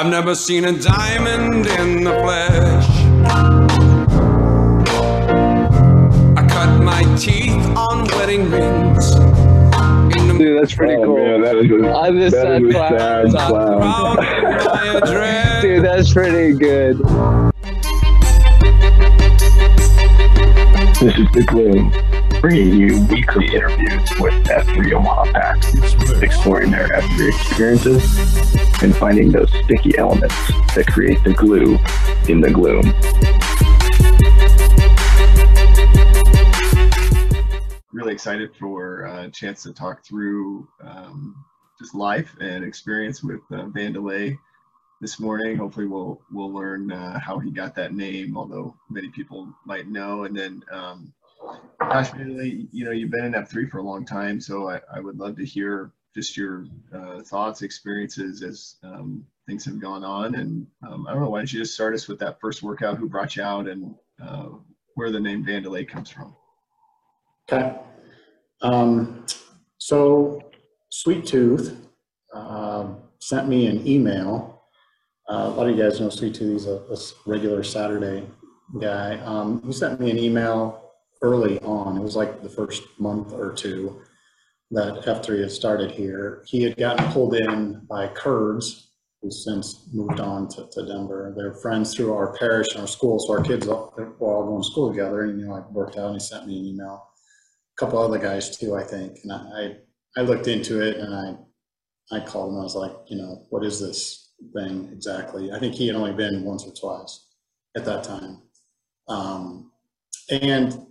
I've never seen a diamond in the flesh. I cut my teeth on wedding rings. Dude, that's pretty Oh, cool. man, that is a, I'm just that sad is a clown. sad Sad clown. crowd of my address. Dude, that's pretty good. This is The Gloom, bringing you weekly interviews with F3 Omaha Packs, exploring their F3 experiences and finding those sticky elements that create the glue in the gloom. really excited for a chance to talk through um, just life and experience with uh, Vandelay this morning. Hopefully, we'll we'll learn uh, how he got that name, although many people might know. And then, um, gosh, Vandelay, you know, you've been in F3 for a long time, so I, I would love to hear just your uh, thoughts, experiences as um, things have gone on. And um, I don't know, why don't you just start us with that first workout? Who brought you out, and uh, where the name Vandelay comes from? Okay. Um, so Sweet Tooth um, sent me an email. Uh, a lot of you guys know Sweet Tooth. He's a, a regular Saturday guy. Um, he sent me an email early on. It was like the first month or two that F3 had started here. He had gotten pulled in by Kurds, who's since moved on to, to Denver. They're friends through our parish and our school, so our kids were all going to school together. And you know, I worked out, and he sent me an email A couple other guys too, I think. And I, I looked into it and I, I called him. I was like, you know, what is this thing exactly? I think he had only been once or twice at that time. Um, and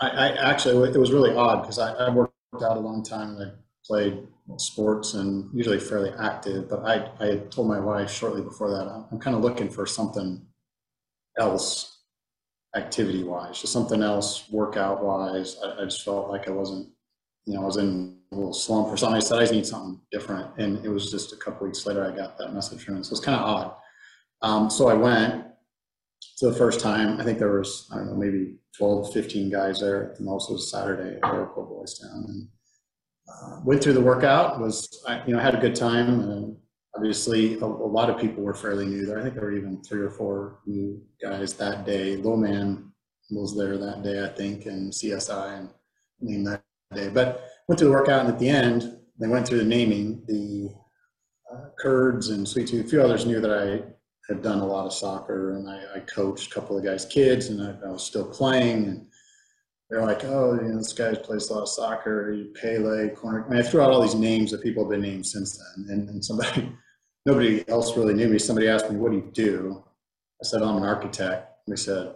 I, I actually, it was really odd because I, I worked out a long time and I played sports and usually fairly active. But I, I told my wife shortly before that, I'm, kind of looking for something else activity wise, just something else workout wise. I, I just felt like I wasn't, you know, I was in a little slump or something. I said I need something different, and it was just a couple weeks later I got that message from him. So it's kind of odd. Um, so I went to the first time. I think there was I don't know maybe 12, 15 guys there. The most was Saturday at Oracle Boys Town, and uh, went through the workout. Was I, you know had a good time. And, obviously a, a, lot of people were fairly new there. I think there were even three or four new guys that day. Low man was there that day, I think, and CSI and name that day. But went through the workout, and at the end, they went through the naming. The uh, Kurds and Sweet Tooth, a few others knew that I had done a lot of soccer, and I, I coached a couple of guys' kids, and I, I, was still playing. And they're like, "Oh, you know, this guy plays a lot of soccer. Pele, corner." I mean, I threw out all these names that people have been named since then, and, and somebody nobody else really knew me. Somebody asked me, what do you do? I said, I'm an architect. And they said,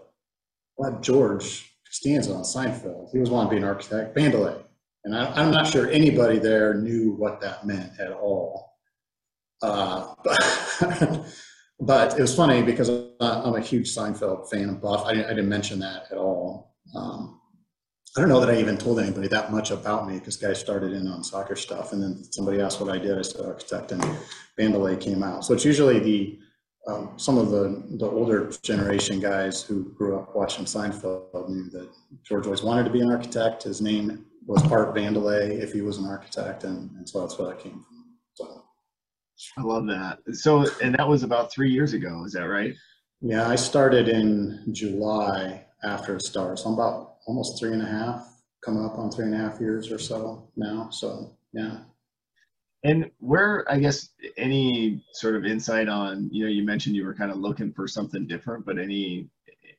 well, George Costanza on Seinfeld. He was wanting to be an architect. Vandelay. And I, am not sure anybody there knew what that meant at all. Uh, but, but, it was funny because I'm a huge Seinfeld fan buff. I didn't, I didn't mention that at all. Um, I don't know that I even told anybody that much about me because guys started in on soccer stuff, and then somebody asked what I did. I said architect, and Vandelay came out. So it's usually the um, some of the the older generation guys who grew up watching Seinfeld knew that George always wanted to be an architect. His name was part Vandelay if he was an architect, and, and so that's where that came from. I love that. So, and that was about three years ago. Is that right? Yeah, I started in July after it started. So I'm about almost three and a half, coming up on three and a half years or so now. So yeah. And where, I guess, any sort of insight on, you know, you mentioned you were kind of looking for something different, but any,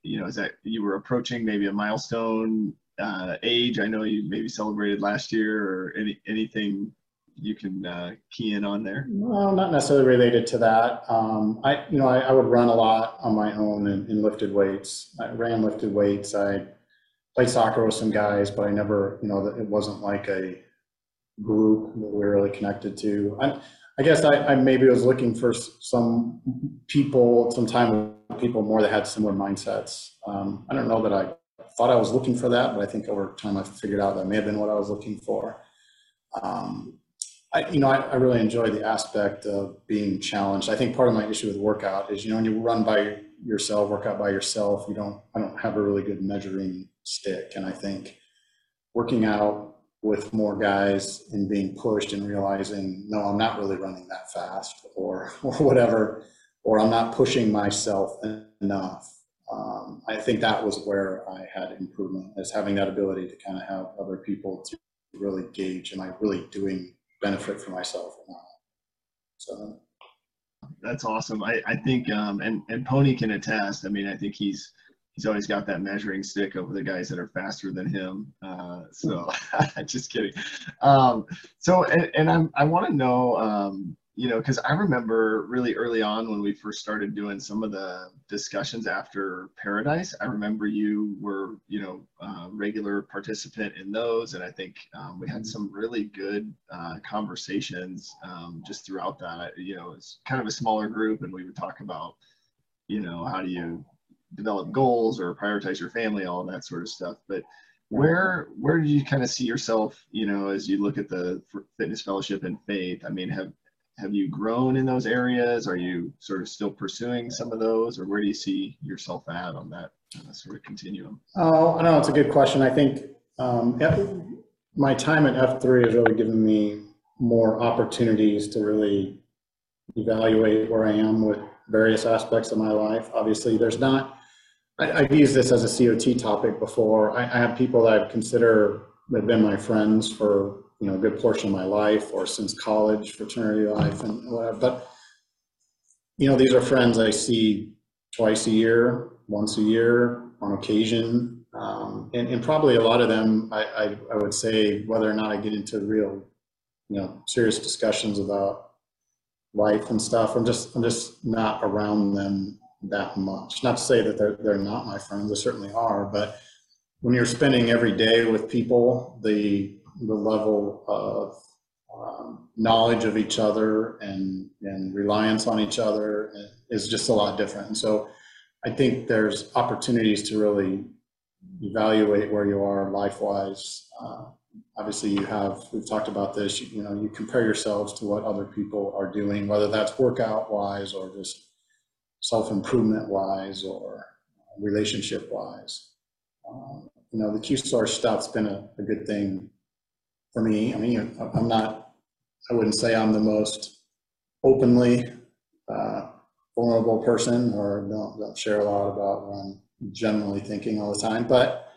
you know, is that you were approaching maybe a milestone uh, age? I know you maybe celebrated last year or any anything you can uh, key in on there? Well, not necessarily related to that. Um, I, you know, I, I, would run a lot on my own and, lifted weights. I ran lifted weights. I played soccer with some guys, but I never, you know, it wasn't like a group that we were really connected to. I, I guess I, I, maybe was looking for some people, some time with people more that had similar mindsets. Um, I don't know that I thought I was looking for that, but I think over time I figured out that may have been what I was looking for. Um, I, you know, I, I, really enjoy the aspect of being challenged. I think part of my issue with workout is, you know, when you run by yourself, work out by yourself, you don't, I don't have a really good measuring stick. And I think working out with more guys and being pushed and realizing, no, I'm not really running that fast or, or whatever, or I'm not pushing myself enough. Um, I think that was where I had improvement, is having that ability to kind of have other people to really gauge, am I really doing benefit for myself? So, That's awesome. I, I think, um, and, and Pony can attest. I mean, I think he's, he's always got that measuring stick over the guys that are faster than him. Uh, so just kidding. Um, so, and, and I'm, I want to know, um, you know, because I remember really early on when we first started doing some of the discussions after Paradise. I remember you were, you know, uh, regular participant in those, and I think um, we had some really good uh, conversations um, just throughout that. You know, it's kind of a smaller group, and we would talk about, you know, how do you develop goals or prioritize your family, all that sort of stuff. But where where do you kind of see yourself, you know, as you look at the fitness fellowship and faith? I mean, have have you grown in those areas? Are you sort of still pursuing some of those, or where do you see yourself at on that sort of continuum? Oh, I know, it's a good question. I think um, my time at F3 has really given me more opportunities to really evaluate where I am with various aspects of my life. Obviously, there's not, I, have used this as a COT topic before. I, I have people that I consider have been my friends for you know, a good portion of my life or since college, fraternity life and whatever. But, you know, these are friends I see twice a year, once a year, on occasion. Um, and, and, probably a lot of them, I, I, I, would say, whether or not I get into real, you know, serious discussions about life and stuff, I'm just, I'm just not around them that much. Not to say that they're, they're not my friends, they certainly are, but when you're spending every day with people, the the level of um, knowledge of each other and, and reliance on each other is just a lot different. And so I think there's opportunities to really evaluate where you are life-wise. Uh, obviously, you have, we've talked about this, you, you, know, you compare yourselves to what other people are doing, whether that's workout-wise or just self-improvement-wise or relationship-wise. Um, you know, the Q-Source stuff's been a, a good thing for me. I mean, I'm not, I wouldn't say I'm the most openly uh, vulnerable person or don't, don't share a lot about what I'm generally thinking all the time, but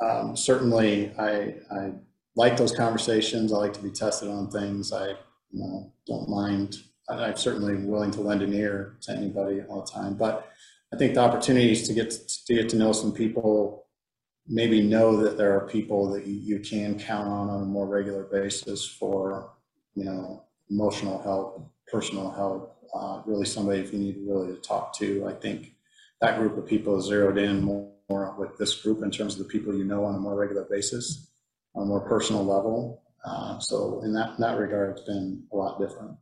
um, certainly I, I like those conversations. I like to be tested on things. I you know, don't mind. I, I'm certainly willing to lend an ear to anybody all the time, but I think the opportunities to get to, to get to know some people maybe know that there are people that you, you can count on on a more regular basis for, you know, emotional help, personal help, uh, really somebody if you need really to talk to. I think that group of people is zeroed in more, more with this group in terms of the people you know on a more regular basis, on a more personal level. Uh, so in that, in that regard, it's been a lot different.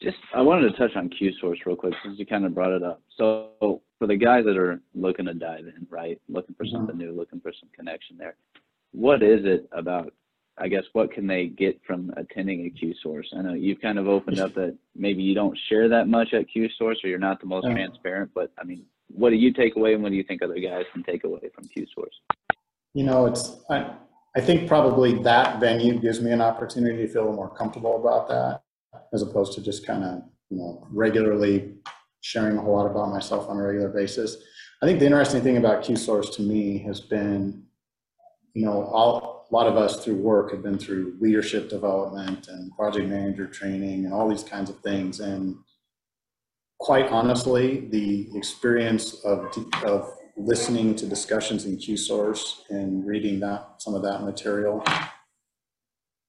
Just, I wanted to touch on Q source real quick since you kind of brought it up. So for the guys that are looking to dive in, right, looking for mm-hmm. something new, looking for some connection there, what is it about? I guess what can they get from attending a Q source? I know you've kind of opened up that maybe you don't share that much at Q source, or you're not the most uh-huh. transparent. But I mean, what do you take away, and what do you think other guys can take away from Q source? You know, it's I, I think probably that venue gives me an opportunity to feel more comfortable about that, as opposed to just kind of you know regularly sharing a whole lot about myself on a regular basis. I think the interesting thing about Q-Source to me has been, you know, all, a lot of us through work have been through leadership development and project manager training and all these kinds of things. And quite honestly, the experience of, of listening to discussions in Q-Source and reading that some of that material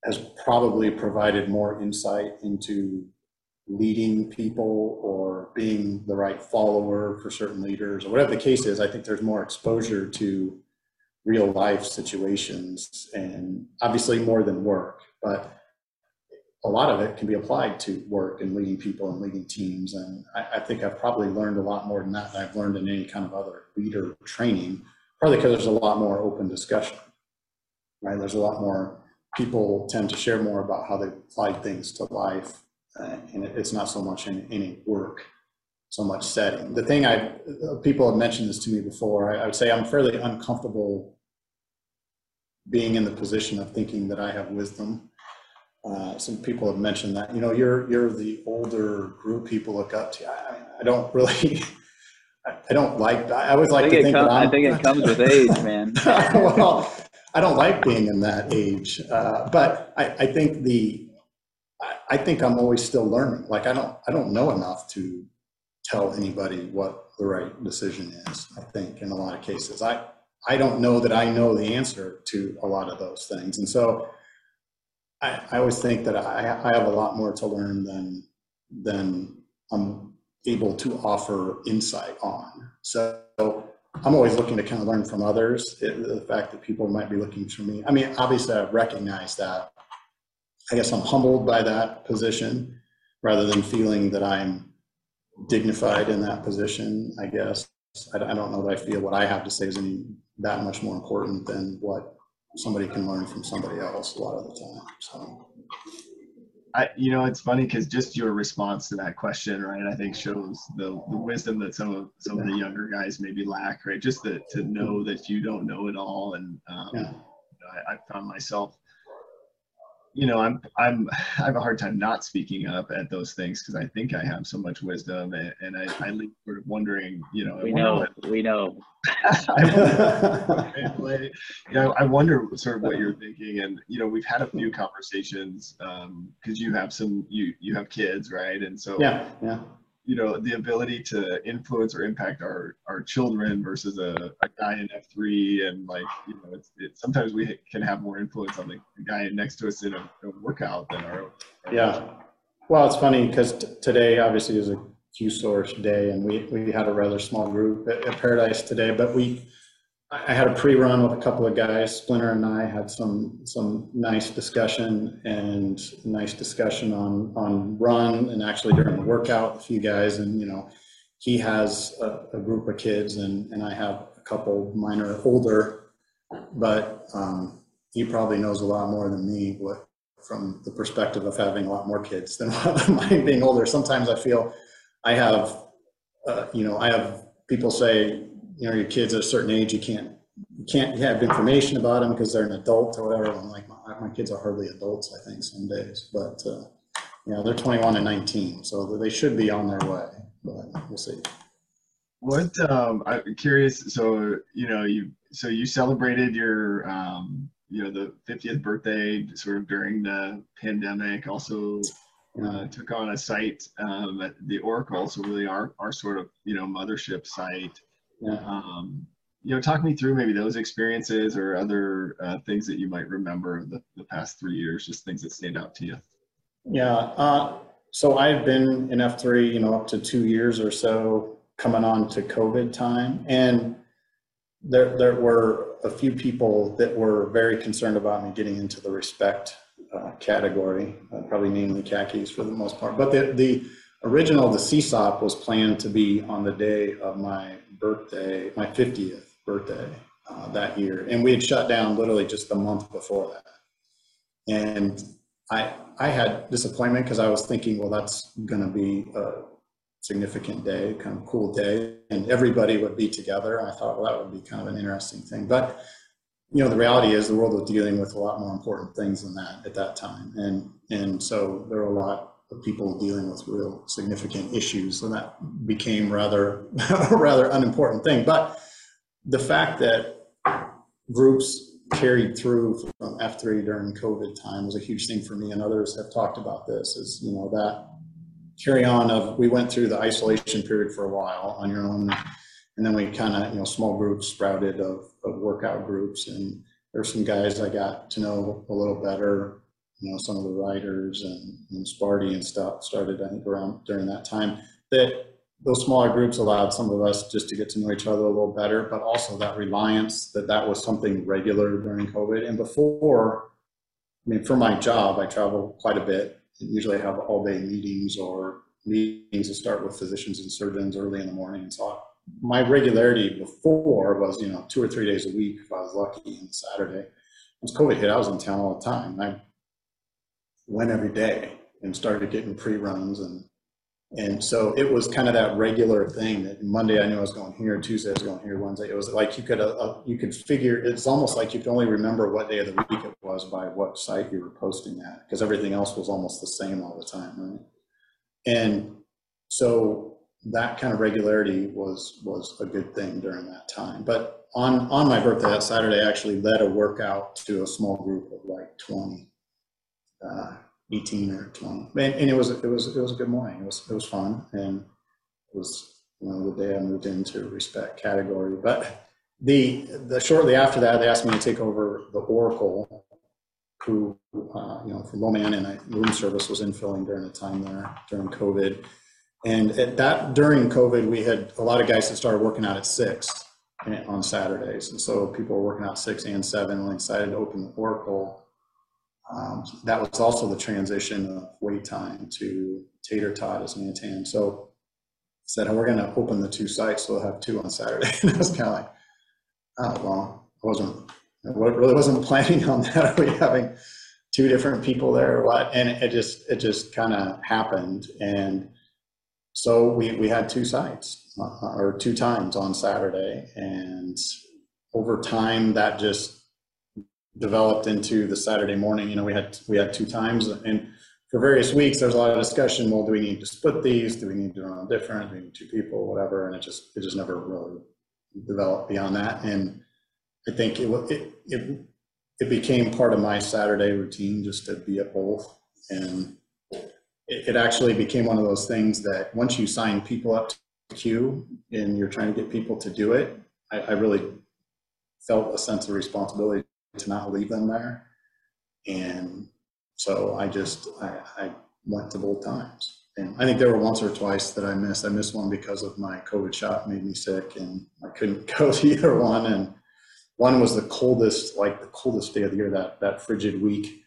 has probably provided more insight into leading people or being the right follower for certain leaders or whatever the case is, I think there's more exposure to real life situations and obviously more than work, but a lot of it can be applied to work and leading people and leading teams. And I, I think I've probably learned a lot more than that than I've learned in any kind of other leader training, probably because there's a lot more open discussion, right? There's a lot more people tend to share more about how they apply things to life uh, and it's not so much in any work, so much setting. The thing I, people have mentioned this to me before, I, I would say I'm fairly uncomfortable being in the position of thinking that I have wisdom. Uh, some people have mentioned that, you know, you're, you're the older group people look up to. I, I don't really, I I don't like, I always I like think to think that I think it comes with age, man. well, I don't like being in that age, uh, but I, I think the, I, think I'm always still learning. Like I don't, I don't know enough to tell anybody what the right decision is. I think in a lot of cases, I, I don't know that I know the answer to a lot of those things, and so I, I always think that I, I have a lot more to learn than than I'm able to offer insight on. So I'm always looking to kind of learn from others. It, the fact that people might be looking for me. I mean, obviously, I recognize that. I guess I'm humbled by that position rather than feeling that I'm dignified in that position. I guess I, I don't know that I feel what I have to say is any that much more important than what somebody can learn from somebody else a lot of the time. So I, you know, it's funny because just your response to that question, right? I think shows the, the wisdom that some of some of the younger guys maybe lack, right? Just that to know that you don't know it all, and um, Yeah. I, I found myself, you know, I'm I'm I have a hard time not speaking up at those things because I think I have so much wisdom, and, and I, I leave sort of wondering, you know, We know. what- We know. I wonder. You know, I wonder sort of what you're thinking, and you know, we've had a few conversations um, because you have some, you you have kids, right? And so, yeah, yeah. You know, the ability to influence or impact our our children versus a, a guy in F three, and like, you know, it's it, sometimes we can have more influence on the, guy next to us in a, a workout than our. our Yeah. Well, it's funny because today obviously is a Q source day and we, we had a rather small group at, at Paradise today, but we, I had a pre-run with a couple of guys. Splinter and I had some, some nice discussion and nice discussion on, on run and actually during the workout, a few guys and, you know, he has a, a group of kids and, and I have a couple minor older, but, um, he probably knows a lot more than me what, from the perspective of having a lot more kids than mine being older. Sometimes I feel I have, uh, you know, I have people say, you know, your kids at a certain age, you can't, you can't have information about them because they're an adult or whatever. I'm like, my, my kids are hardly adults, I think, some days, but, uh, you know, they're 21 and 19, so they should be on their way, but we'll see. What um, I'm curious. So you know, you so you celebrated your um, you know the 50th birthday sort of during the pandemic. Also uh, took on a site um, at the Oracle, so really our our sort of you know mothership site. Yeah. Um, you know, talk me through maybe those experiences or other uh, things that you might remember the, the past three years, just things that stand out to you. Yeah, uh, so I've been in F3, you know, up to two years or so coming on to COVID time. And there, there were a few people that were very concerned about me getting into the respect uh, category, uh, probably namely khakis for the most part. But the, the original, the CSOP was planned to be on the day of my birthday, my 50th birthday uh, that year. And we had shut down literally just a month before that. And I, I had disappointment because I was thinking, well, that's going to be a significant day, kind of cool day, and everybody would be together. I thought, well, that would be kind of an interesting thing. But, you know, the reality is the world was dealing with a lot more important things than that at that time. And, and so there were a lot of people dealing with real significant issues, and that became rather, rather unimportant thing. But the fact that groups carried through from F3 during COVID time was a huge thing for me, and others have talked about this, is, you know, that carry on of, we went through the isolation period for a while on your own, and then we kind of, you know, small groups sprouted of, of workout groups, and there's some guys I got to know a little better, you know, some of the writers and, and Sparty and stuff started, I think, around during that time, that those smaller groups allowed some of us just to get to know each other a little better, but also that reliance that that was something regular during COVID. And before, I mean, for my job, I travel quite a bit. Usually I have all day meetings or meetings that start with physicians and surgeons early in the morning. And so my regularity before was, you know, two or three days a week if I was lucky and Saturday. Once COVID hit, I was in town all the time. I went every day and started getting pre-runs and And so it was kind of that regular thing that Monday I knew I was going here, Tuesday I was going here, Wednesday. It was like you could, uh, uh, you could figure, it's almost like you could only remember what day of the week it was by what site you were posting at, because everything else was almost the same all the time, right? And so that kind of regularity was, was a good thing during that time. But on, on my birthday, that Saturday, I actually led a workout to a small group of like 20. Uh, 18 or 20. And, and, it was it was it was a good morning. It was it was fun, and it was you know the day I moved into respect category. But the the shortly after that, they asked me to take over the Oracle, who uh, you know from Loman and I, room service was infilling during the time there during COVID. And at that during COVID, we had a lot of guys that started working out at six on Saturdays, and so people were working out six and seven. When I decided to open the Oracle um, that was also the transition of wait time to tater tot as Nantan. So said, oh, we're going to open the two sites, so we'll have two on Saturday. and I was kind of like, oh, well, I wasn't, I really wasn't planning on that. Are we having two different people there or what? And it just, it just kind of happened. And so we, we had two sites uh, or two times on Saturday. And over time, that just developed into the Saturday morning. You know, we had we had two times, and for various weeks, there's a lot of discussion. Well, do we need to split these? Do we need to run different? Do we need two people? Whatever. And it just it just never really developed beyond that. And I think it it it it became part of my Saturday routine just to be at both. And it, it actually became one of those things that once you sign people up to queue and you're trying to get people to do it, I, I really felt a sense of responsibility to not leave them there. And so I just, I, I went to both times. And I think there were once or twice that I missed. I missed one because of my COVID shot made me sick and I couldn't go to either one. And one was the coldest, like the coldest day of the year, that, that frigid week.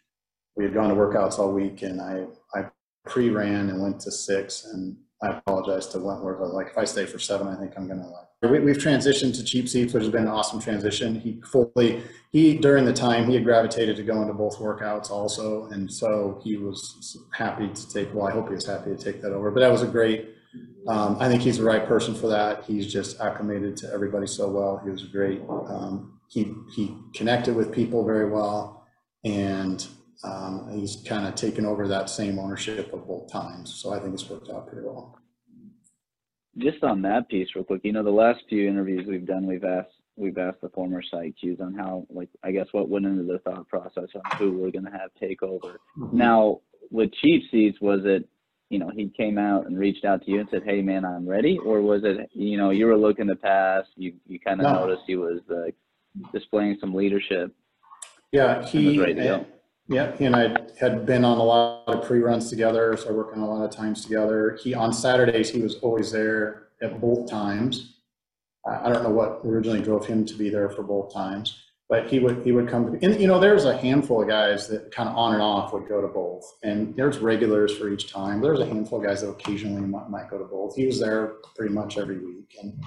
We had gone to workouts all week and I, I pre-ran and went to six and I apologize to Wentworth. I was Like if I stay for seven, I think I'm gonna like. We, we've transitioned to cheap seats, which has been an awesome transition. He fully, he during the time he had gravitated to go into both workouts also, and so he was happy to take. Well, I hope he was happy to take that over. But that was a great. Um, I think he's the right person for that. He's just acclimated to everybody so well. He was great. Um, he he connected with people very well, and um, he's kind of taken over that same ownership of both times. So I think it's worked out pretty well. Just on that piece, real quick, you know, the last few interviews we've done, we've asked we've asked the former site Qs on how, like, I guess what went into the thought process on who we're going to have take over. Mm-hmm. Now, with Cheap Seats, was it, you know, he came out and reached out to you and said, "Hey, man, I'm ready," or was it, you know, you were looking to pass, you you kind of no. noticed he was uh, displaying some leadership? Yeah, he. Yeah, he and I had been on a lot of pre-runs together, so working a lot of times together. He on Saturdays he was always there at both times. I don't know what originally drove him to be there for both times, but he would he would come. And you know, there's a handful of guys that kind of on and off would go to both, and there's regulars for each time. There's a handful of guys that occasionally might, might go to both. He was there pretty much every week, and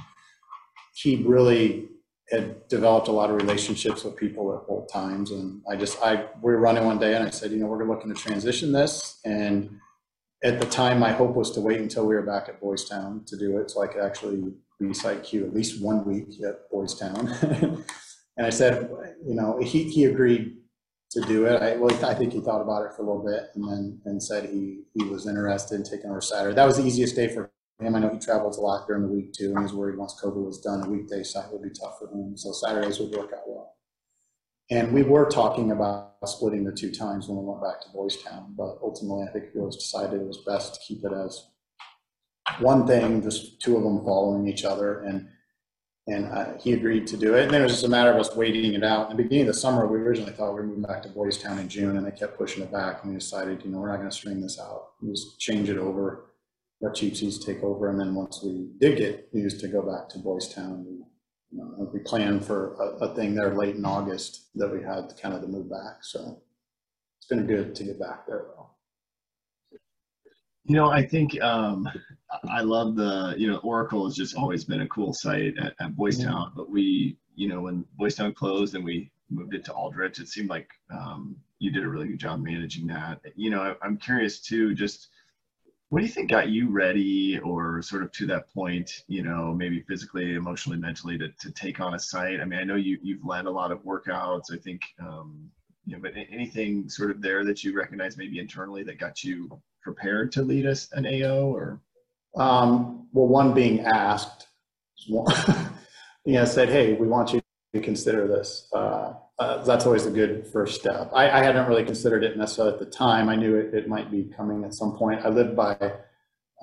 he really had developed a lot of relationships with people at both times. And I just, I, we were running one day and I said, you know, we're looking to transition this. And at the time, my hope was to wait until we were back at Boys Town to do it. So I could actually site queue at least one week at Boys Town. and I said, you know, he, he agreed to do it. I, well, I think he thought about it for a little bit and then, and said he, he was interested in taking over Saturday. That was the easiest day for him. I know he travels a lot during the week too, and he's worried once COVID was done, a weekday site would be tough for him. So Saturdays would work out well. And we were talking about splitting the two times when we went back to Boys Town, but ultimately I think it was decided it was best to keep it as one thing, just two of them following each other. And and uh, he agreed to do it. And it was just a matter of us waiting it out. In the beginning of the summer, we originally thought we were moving back to Boys Town in June, and they kept pushing it back. And we decided, you know, we're not going to string this out. We just change it over let Cheap Seats take over. And then once we did get news to go back to Boys Town, we, you know, we planned for a, a, thing there late in August that we had kind of to move back. So it's been good to get back there though. You know, I think um, I love the, you know, Oracle has just always been a cool site at, at Boys Town, but we, you know, when Boys Town closed and we moved it to Aldrich, it seemed like um, you did a really good job managing that. You know, I, I'm curious too, just what do you think got you ready or sort of to that point, you know, maybe physically, emotionally, mentally to, to take on a site? I mean, I know you, you've led a lot of workouts, I think, um, you know, but anything sort of there that you recognize maybe internally that got you prepared to lead us an AO or? Um, well, one being asked, you know, said, hey, we want you consider this. Uh, uh, that's always a good first step. I, I hadn't really considered it necessarily at the time. I knew it, it might be coming at some point. I lived by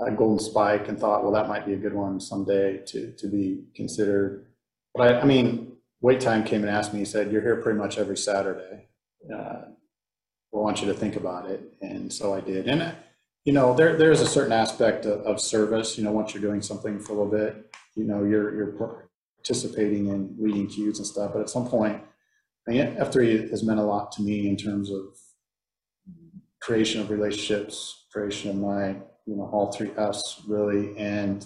a Golden Spike and thought, well, that might be a good one someday to, to be considered. But I, I mean, wait time came and asked me, he said, you're here pretty much every Saturday. Uh, I want you to think about it. And so I did. And, you know, there, there's a certain aspect of, of service, you know, once you're doing something for a little bit, you know, you're, you're participating in reading cues and stuff. But at some point, I mean, F3 has meant a lot to me in terms of creation of relationships, creation of my, you know, all three Fs really. And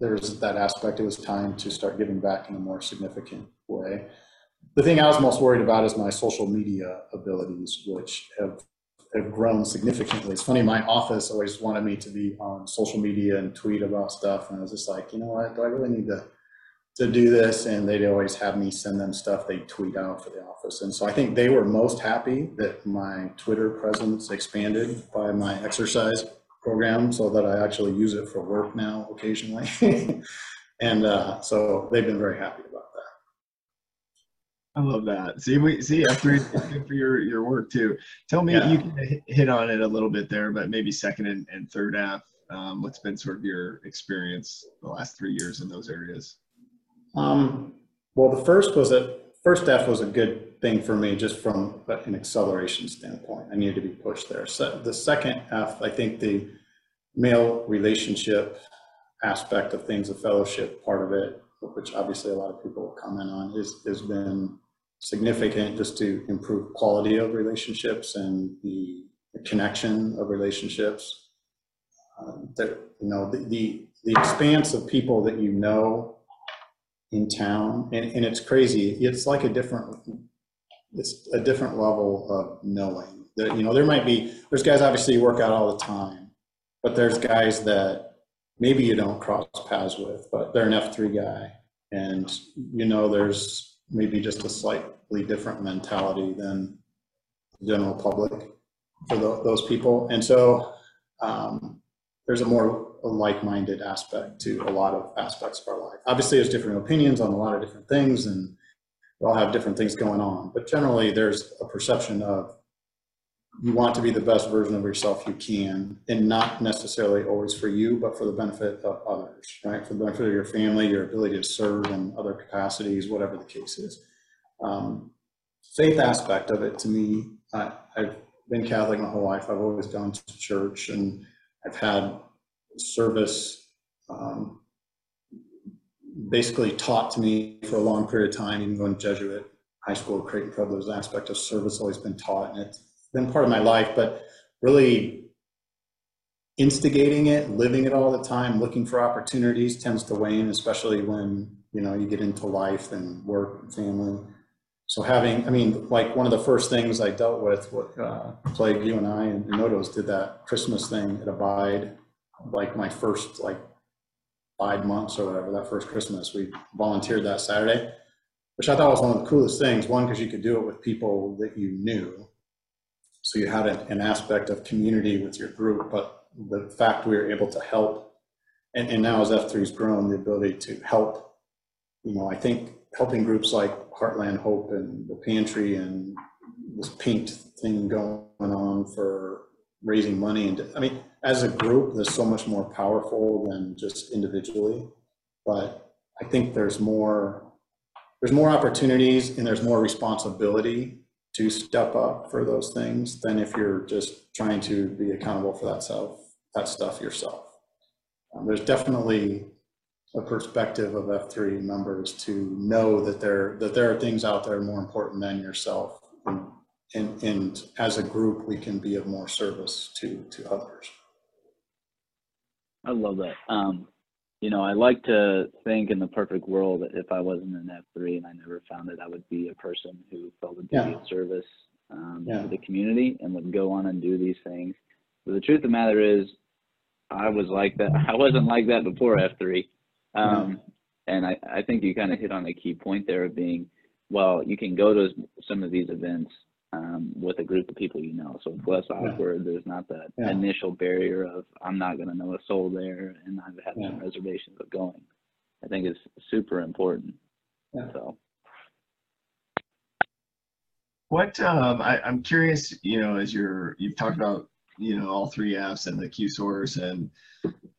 there's that aspect, it was time to start giving back in a more significant way. The thing I was most worried about is my social media abilities, which have have grown significantly. It's funny, my office always wanted me to be on social media and tweet about stuff. And I was just like, you know what, do I really need to, to do this? And they'd always have me send them stuff they tweet out for the office. And so I think they were most happy that my Twitter presence expanded by my exercise program so that I actually use it for work now occasionally. and uh, so they've been very happy about that. I love that. See, we see after good for your your work too. Tell me, Yeah. you can hit- on it a little bit there, but maybe second and, and third half. Um, what's been sort of your experience the last three years in those areas? Um, well, the first was a, first F was a good thing for me, just from an acceleration standpoint. I needed to be pushed there. So the second F, I think the male relationship aspect of things, the fellowship part of it, which obviously a lot of people comment on, is, has been significant just to improve quality of relationships and the connection of relationships. Um, That, you know, the, the, the expanse of people that you know in town, and, and it's crazy. It's like a different, it's a different level of knowing. That, you know, there might be, there's guys obviously work out all the time, but there's guys that maybe you don't cross paths with, but they're an F3 guy. And, you know, there's maybe just a slightly different mentality than the general public for tho- those people. And so um, there's a more like-minded aspect to a lot of aspects of our life. Obviously, there's different opinions on a lot of different things, and we all have different things going on. But generally, there's a perception of you want to be the best version of yourself you can, and not necessarily always for you, but for the benefit of others, right? For the benefit of your family, your ability to serve in other capacities, whatever the case is. Um, faith aspect of it, to me, I, I've been Catholic my whole life. I've always gone to church, and I've had service um, basically taught to me for a long period of time, even going to Jesuit high school, Creighton there's an aspect of service always been taught, and it's been part of my life, but really instigating it, living it all the time, looking for opportunities tends to wane, especially when, you know, you get into life and work and family. So having, I mean, like one of the first things I dealt with, what, uh, Plague, you and I and Notos did that Christmas thing at Abide, like my first, like, five months or whatever, that first Christmas, we volunteered that Saturday, which I thought was one of the coolest things. One, because you could do it with people that you knew. So you had an, aspect of community with your group, but the fact we were able to help, and, and now as F3's grown, the ability to help, you know, I think helping groups like Heartland Hope and the Pantry and this paint thing going on for raising money. And I mean, as a group, there's so much more powerful than just individually. But I think there's more, there's more opportunities and there's more responsibility to step up for those things than if you're just trying to be accountable for that self, that stuff yourself. Um, there's definitely a perspective of F3 members to know that there, that there are things out there more important than yourself. And, and, and as a group, we can be of more service to, to others. I love that. Um, you know, I like to think in the perfect world that if I wasn't an F3 and I never found it, I would be a person who felt a duty Yeah. of service um, Yeah. to the community and would go on and do these things. But the truth of the matter is, I was like that. I wasn't like that before F3. Um, and I, I think you kind of hit on a key point there of being, well, you can go to some of these events um, with a group of people you know. So it's less awkward. There's not that Yeah. initial barrier of I'm not going to know a soul there and I've had some reservations of going. I think it's super important. Yeah. So What um, I, I'm curious, you know, as you're you've talked about, you know, all three apps and the Q source, and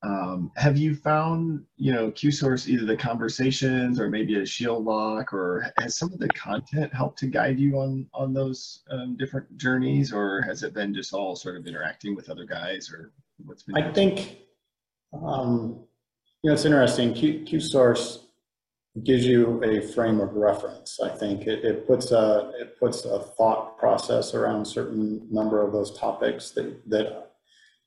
um, have you found, you know, Q source either the conversations or maybe a shield lock, or has some of the content helped to guide you on on those um, different journeys, or has it been just all sort of interacting with other guys, or what's been? I think, um, you know, it's interesting. Q, Q source gives you a frame of reference. I think it, it puts a it puts a thought process around certain number of those topics that that,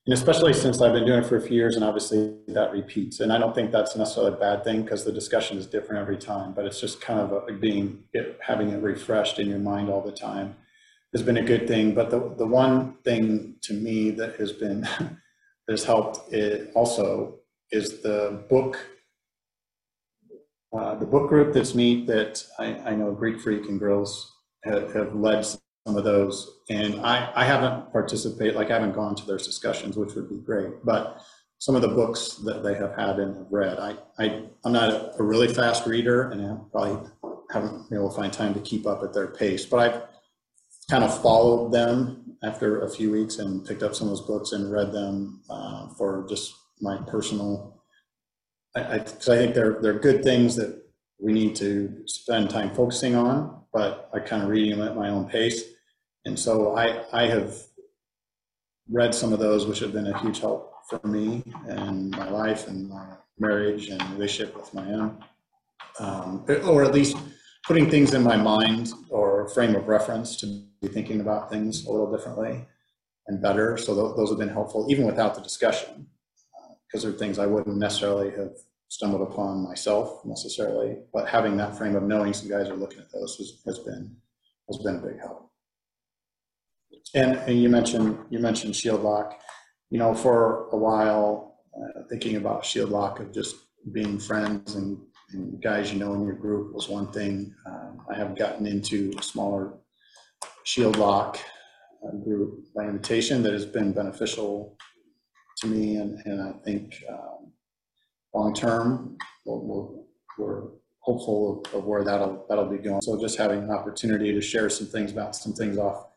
and especially since I've been doing it for a few years, and obviously that repeats. And I don't think that's necessarily a bad thing because the discussion is different every time. But it's just kind of a, being it, having it refreshed in your mind all the time has been a good thing. But the the one thing to me that has been that has helped it also is the book uh, the book group that's neat that I, I know Greek Freak and Girls have, have led some of those. And I, I haven't participated, like I haven't gone to their discussions, which would be great. But some of the books that they have had and have read, I, I, I'm not a, a really fast reader and I probably haven't been able to find time to keep up at their pace. But I've kind of followed them after a few weeks and picked up some of those books and read them uh, for just my personal I, I, cause I think they're, they're good things that we need to spend time focusing on, but I kind of reading them at my own pace. And so I, I have read some of those, which have been a huge help for me and my life and my marriage and relationship with my own. Um, or at least putting things in my mind or frame of reference to be thinking about things a little differently and better. So tho- those have been helpful, even without the discussion because they're things I wouldn't necessarily have stumbled upon myself necessarily, but having that frame of knowing some guys are looking at those has, has been, has been a big help. And, and you mentioned, you mentioned Shield Lock, you know, for a while, uh, thinking about Shield Lock of just being friends and, and guys you know in your group was one thing. Um, I have gotten into a smaller Shield Lock uh, group by invitation that has been beneficial to me, and, and I think um, long-term, we'll, we'll, we're hopeful of, of where that'll, that'll be going. So just having an opportunity to share some things, bounce some things off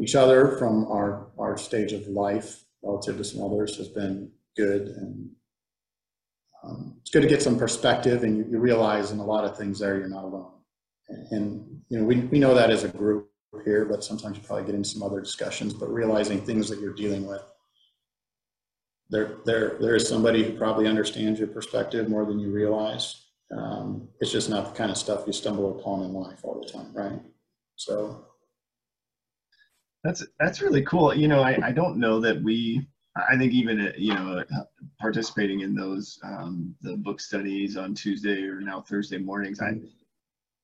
each other from our, our stage of life relative to some others has been good. And um, it's good to get some perspective and you, you realize in a lot of things there, you're not alone. And, and, you know, we, we know that as a group here, but sometimes you probably get into some other discussions, but realizing things that you're dealing with there, there, there is somebody who probably understands your perspective more than you realize. Um, it's just not the kind of stuff you stumble upon in life all the time, right? So, That's that's really cool. You know, I, I don't know that we. I think even uh, you know participating in those um, the book studies on Tuesday or now Thursday mornings. I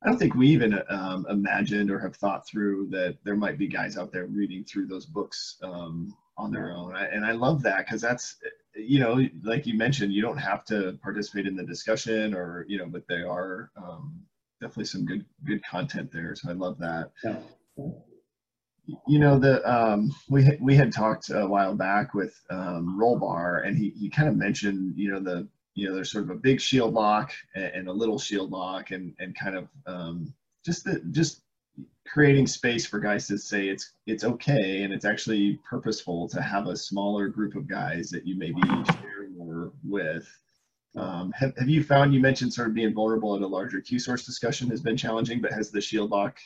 I don't think we even um, imagined or have thought through that there might be guys out there reading through those books um, on their own. I, and I love that because that's you know like you mentioned you don't have to participate in the discussion or you know but they are um, definitely some good good content there. So I love that yeah. You know the um, we we had talked a while back with um, Rollbar, and he he kind of mentioned you know the you know there's sort of a big shield lock and, and a little shield lock, and and kind of um, just the just creating space for guys to say it's it's okay and it's actually purposeful to have a smaller group of guys that you maybe share more with. Um, have, have you found you mentioned sort of being vulnerable at a larger Q source discussion has been challenging, but has the shield lock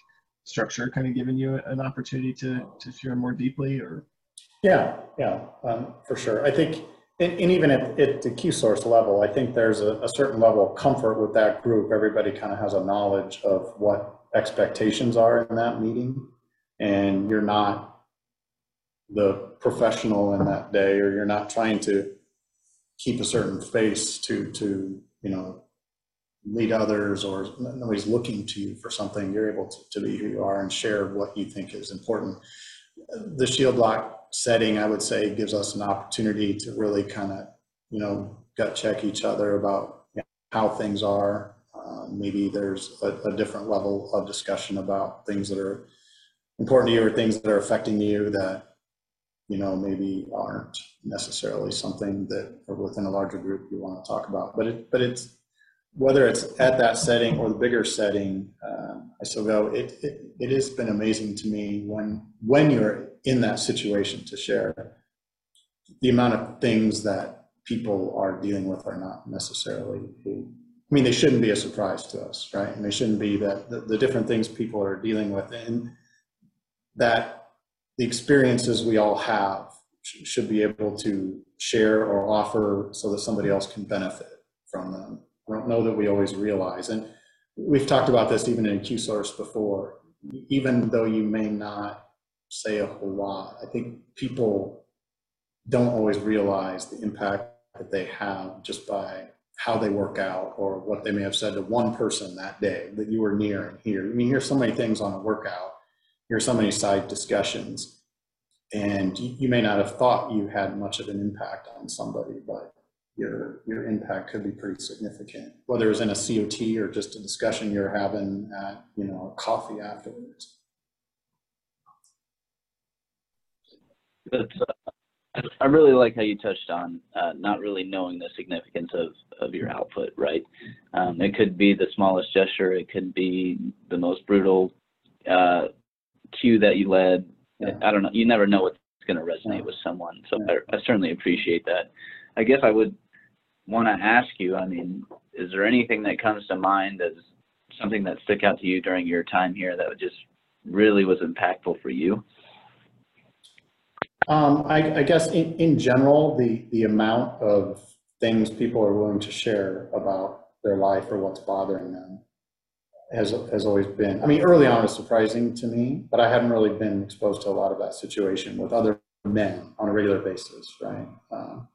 structure kind of given you an opportunity to to share more deeply or Yeah, yeah, um, for sure. I think, and, and even at, at the Q source level, I think there's a, a certain level of comfort with that group. Everybody kind of has a knowledge of what expectations are in that meeting. And you're not the professional in that day, or you're not trying to keep a certain face to, to, you know, lead others, or nobody's looking to you for something. You're able to, to be who you are and share what you think is important. The shield lock setting, I would say, gives us an opportunity to really kind of, you know, gut check each other about you know, how things are. Uh, maybe there's a, a different level of discussion about things that are important to you or things that are affecting you that, you know, maybe aren't necessarily something that within a larger group you want to talk about. But it, but it's, whether it's at that setting or the bigger setting, I still go, it, it, it has been amazing to me when, when you're in that situation to share the amount of things that people are dealing with are not necessarily, I mean, they shouldn't be a surprise to us, right? And they shouldn't be that the, the different things people are dealing with and that the experiences we all have sh- should be able to share or offer so that somebody else can benefit from them. I don't know that we always realize. And we've talked about this even in Q-Source before. Even though you may not say a whole lot, I think people don't always realize the impact that they have just by how they work out or what they may have said to one person that day that you were near and hear. I mean, hear so many things on a workout, hear so many side discussions, and you, you may not have thought you had much of an impact on somebody, but your your impact could be pretty significant, whether it was in a COT or just a discussion you're having at you know a coffee afterwards. That's, uh, I really like how you touched on uh, not really knowing the significance of, of your output, right? Um, it could be the smallest gesture, it could be the most brutal uh, cue that you led. Yeah. I don't know. You never know what's going to resonate Yeah. with someone. So Yeah. I, I certainly appreciate that. I guess I would want to ask you. I mean, is there anything that comes to mind as something that stuck out to you during your time here that just really was impactful for you? Um, I, I guess in, in general, the, the amount of things people are willing to share about their life or what's bothering them has, has always been, I mean, early on was surprising to me, but I haven't really been exposed to a lot of that situation with other men on a regular basis, right? Um,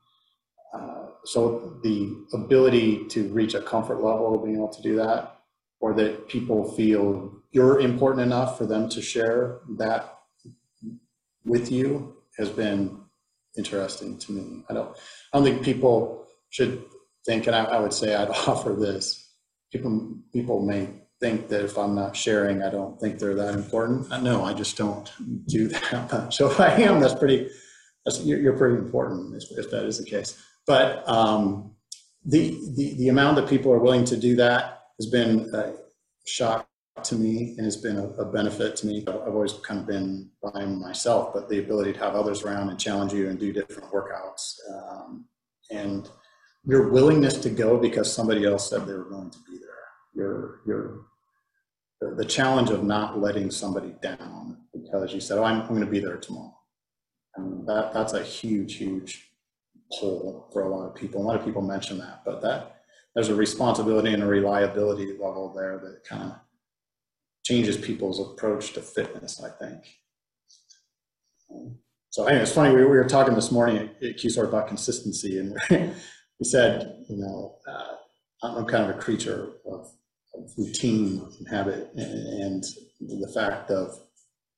uh, so the ability to reach a comfort level of being able to do that, or that people feel you're important enough for them to share that with you has been interesting to me. I don't, I don't think people should think, and I, I would say I'd offer this. People, people may think that if I'm not sharing, I don't think they're that important. No, I just don't do that. So if I am, that's pretty, that's, you're, you're pretty important if, if that is the case. But um, the, the, the amount that people are willing to do that has been a shock to me and has been a, a benefit to me. I've always kind of been by myself, but the ability to have others around and challenge you and do different workouts. Um, and your willingness to go because somebody else said they were going to be there. Your, your, the, the challenge of not letting somebody down because you said, oh, I'm, I'm going to be there tomorrow. And that, that's a huge, huge pull for a lot of people. A lot of people mention that, but that there's a responsibility and a reliability level there that kind of changes people's approach to fitness, I think. So anyway, it's funny, we we were talking this morning at at about consistency and we said, you know, uh, I'm kind of a creature of of routine and habit and and the fact of,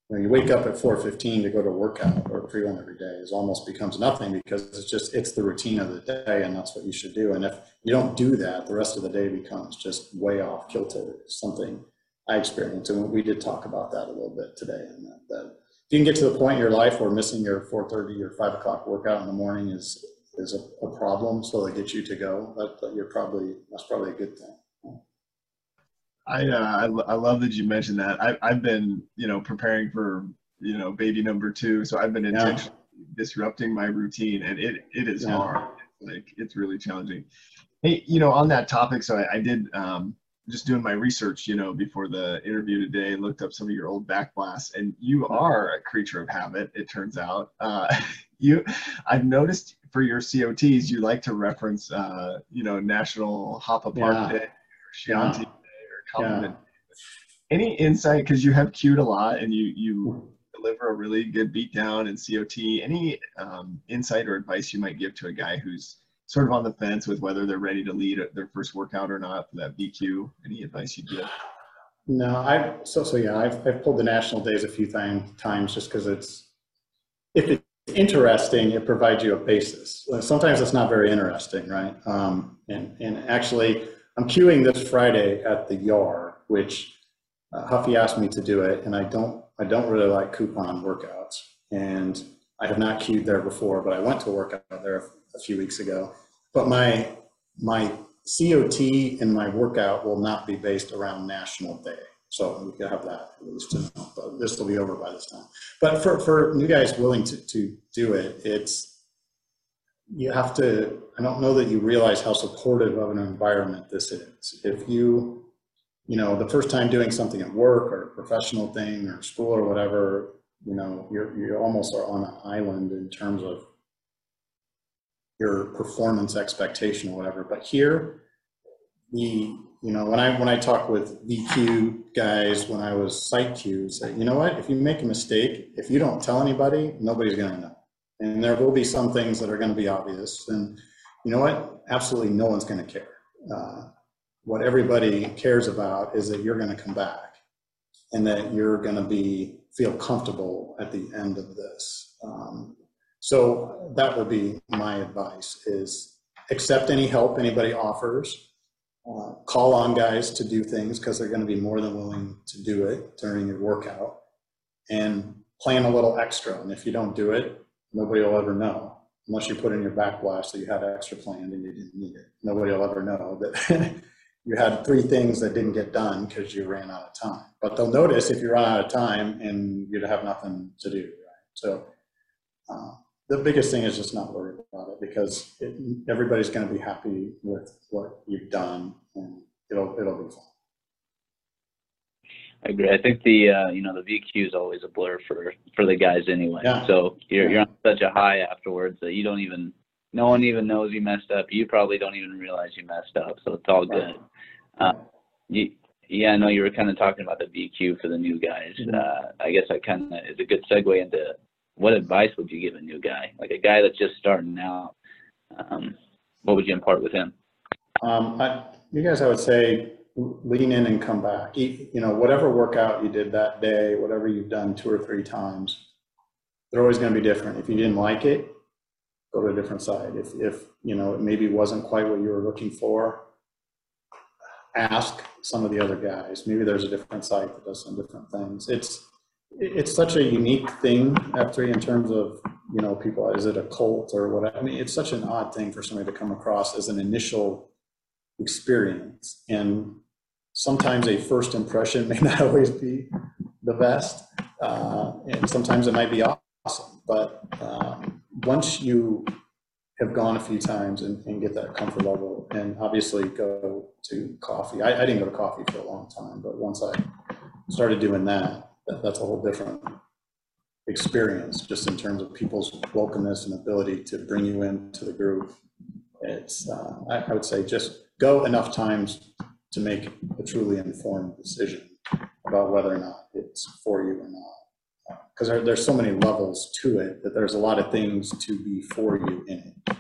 you know, you wake up at 4:15 to go to workout or pre-run every day is almost becomes nothing because it's just, it's the routine of the day and that's what you should do. And if you don't do that, the rest of the day becomes just way off kilter, something I experienced. And we did talk about that a little bit today. And that, that if you can get to the point in your life where missing your 4:30 or 5 o'clock workout in the morning is, is a, a problem, so they get you to go, that you're probably, that's probably a good thing. I, uh, I, I love that you mentioned that. I, I've been, you know, preparing for, you know, baby number two. So I've been Yeah. intentionally disrupting my routine and it, it is Yeah. hard. Like it's really challenging. Hey, you know, on that topic, so I, I did, um, just doing my research, you know, before the interview today, looked up some of your old back blasts and you are a creature of habit. It turns out, uh, you, I've noticed for your COTs, you like to reference, uh, you know, National Hop Apart Yeah. Day or Chianti Yeah. Compliment any insight because you have cued a lot and you you deliver a really good beat down and cot any um, insight or advice you might give to a guy who's sort of on the fence with whether they're ready to lead their first workout or not for that VQ any advice you'd give No, I, so, so yeah, I've, I've pulled the national days a few time, times just because it's, if it's interesting, it provides you a basis. Sometimes it's not very interesting, right? Um, and, and actually, I'm queuing this Friday at the YAR, which uh, Huffy asked me to do it, and I don't, I don't really like coupon workouts. And I have not queued there before, but I went to a workout there a few weeks ago. But my, my COT and my workout will not be based around National Day. So we could have that at least to know, but this will be over by this time. But for, for you guys willing to, to do it, it's, you have to, I don't know that you realize how supportive of an environment this is. If you, you know, the first time doing something at work or a professional thing or school or whatever, you know, you're, you almost are on an island in terms of your performance expectation or whatever. But here, the you know, when I when I talk with VQ guys when I was site Q, say, you know what, if you make a mistake, if you don't tell anybody, nobody's gonna know. And there will be some things that are gonna be obvious. And you know what? Absolutely no one's gonna care. Uh, what everybody cares about is that you're gonna come back and that you're gonna be feel comfortable at the end of this. Um, so that would be my advice is accept any help anybody offers uh, call on guys to do things because they're going to be more than willing to do it during your workout and plan a little extra. And if you don't do it, nobody will ever know unless you put in your back blast that you had extra planned and you didn't need it. Nobody will ever know that you had three things that didn't get done because you ran out of time. But they'll notice if you run out of time and you'd have nothing to do. Right? So uh, the biggest thing is just not worry about it because it, everybody's going to be happy with what you've done and it'll it'll be fun. I agree. I think the uh, you know the VQ is always a blur for for the guys anyway. Yeah. So you're Yeah. you're on such a high afterwards that you don't even no one even knows you messed up. You probably don't even realize you messed up. So it's all good. Uh, you, yeah, I know you were kind of talking about the VQ for the new guys. Mhm. Uh, I guess that kind of is a good segue into what advice would you give a new guy, like a guy that's just starting out? Um, what would you impart with him? Um, I, you guys, I would say lean in and come back. You, you know, whatever workout you did that day, whatever you've done two or three times, they're always going to be different. If you didn't like it, go to a different side. If, if you know, it maybe wasn't quite what you were looking for, ask some of the other guys. Maybe there's a different site that does some different things. It's it's such a unique thing F3 in terms of you know people is it a cult or what I mean it's such an odd thing for somebody to come across as an initial experience and sometimes a first impression may not always be the best uh, and sometimes it might be awesome but um, once you have gone a few times and, and, get that comfort level and obviously go to coffee I, I didn't go to coffee for a long time but once I started doing that that, that's a whole different experience just in terms of people's welcomeness and ability to bring you into the group. It's, uh, I, I would say just go enough times to make a truly informed decision about whether or not it's for you or not. Because there, there's so many levels to it that there's a lot of things to be for you in it.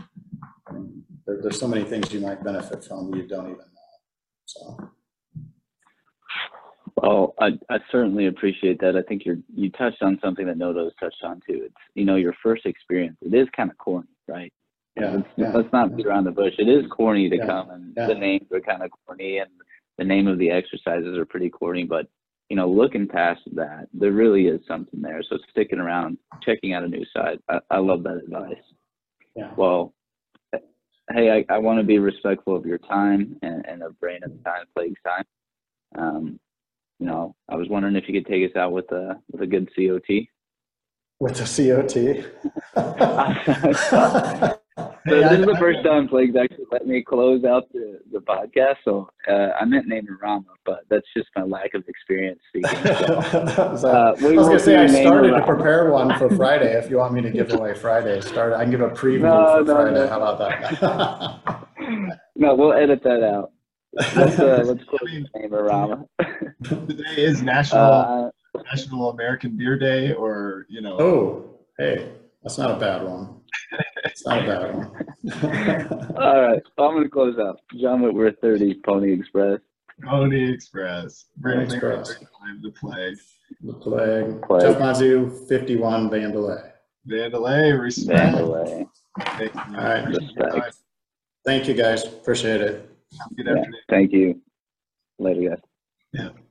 There, there's so many things you might benefit from that you don't even know. So. Well, I, I certainly appreciate that. I think you're you touched on something that Noto's touched on too. It's you know your first experience. It is kind of corny, right? Yeah, let's, yeah. let's not beat around the bush. It is corny to Yeah, come, and yeah. the names are kind of corny, and the name of the exercises are pretty corny. But you know, looking past that, there really is something there. So sticking around, checking out a new site. I, I love that advice. Yeah. Well, hey, I, I want to be respectful of your time and, and of Brandon's time, Plague's time. Um, you know, I was wondering if you could take us out with a with a good COT. With a COT. So this is the first time Plague's actually let me close out the, the podcast. So uh, I meant Name-O-Rama, but that's just my lack of experience speaking. So, So, uh, I was gonna say, I started to prepare one for Friday, if you want me to give away Friday, start, I can give a preview No, for no, Friday, no. how about that? No, we'll edit that out. Let's uh, let's close I mean, with Name-O-Rama. today is National Uh, National American Beer Day, or you know, Oh, hey, that's not a bad one. It's not a bad one. all right, I'm gonna close out. John Whitworth, 30, Pony Express. Pony Express, Brandon Express. Express, the plague. The plague, Plague. Jeff Mazu, fifty-one Vandelay. Vandelay, respect. Vandelay. Thank you. All right. Respect. Thank you, guys. Appreciate it. Good Yeah, afternoon. thank you. Later, guys. Yeah.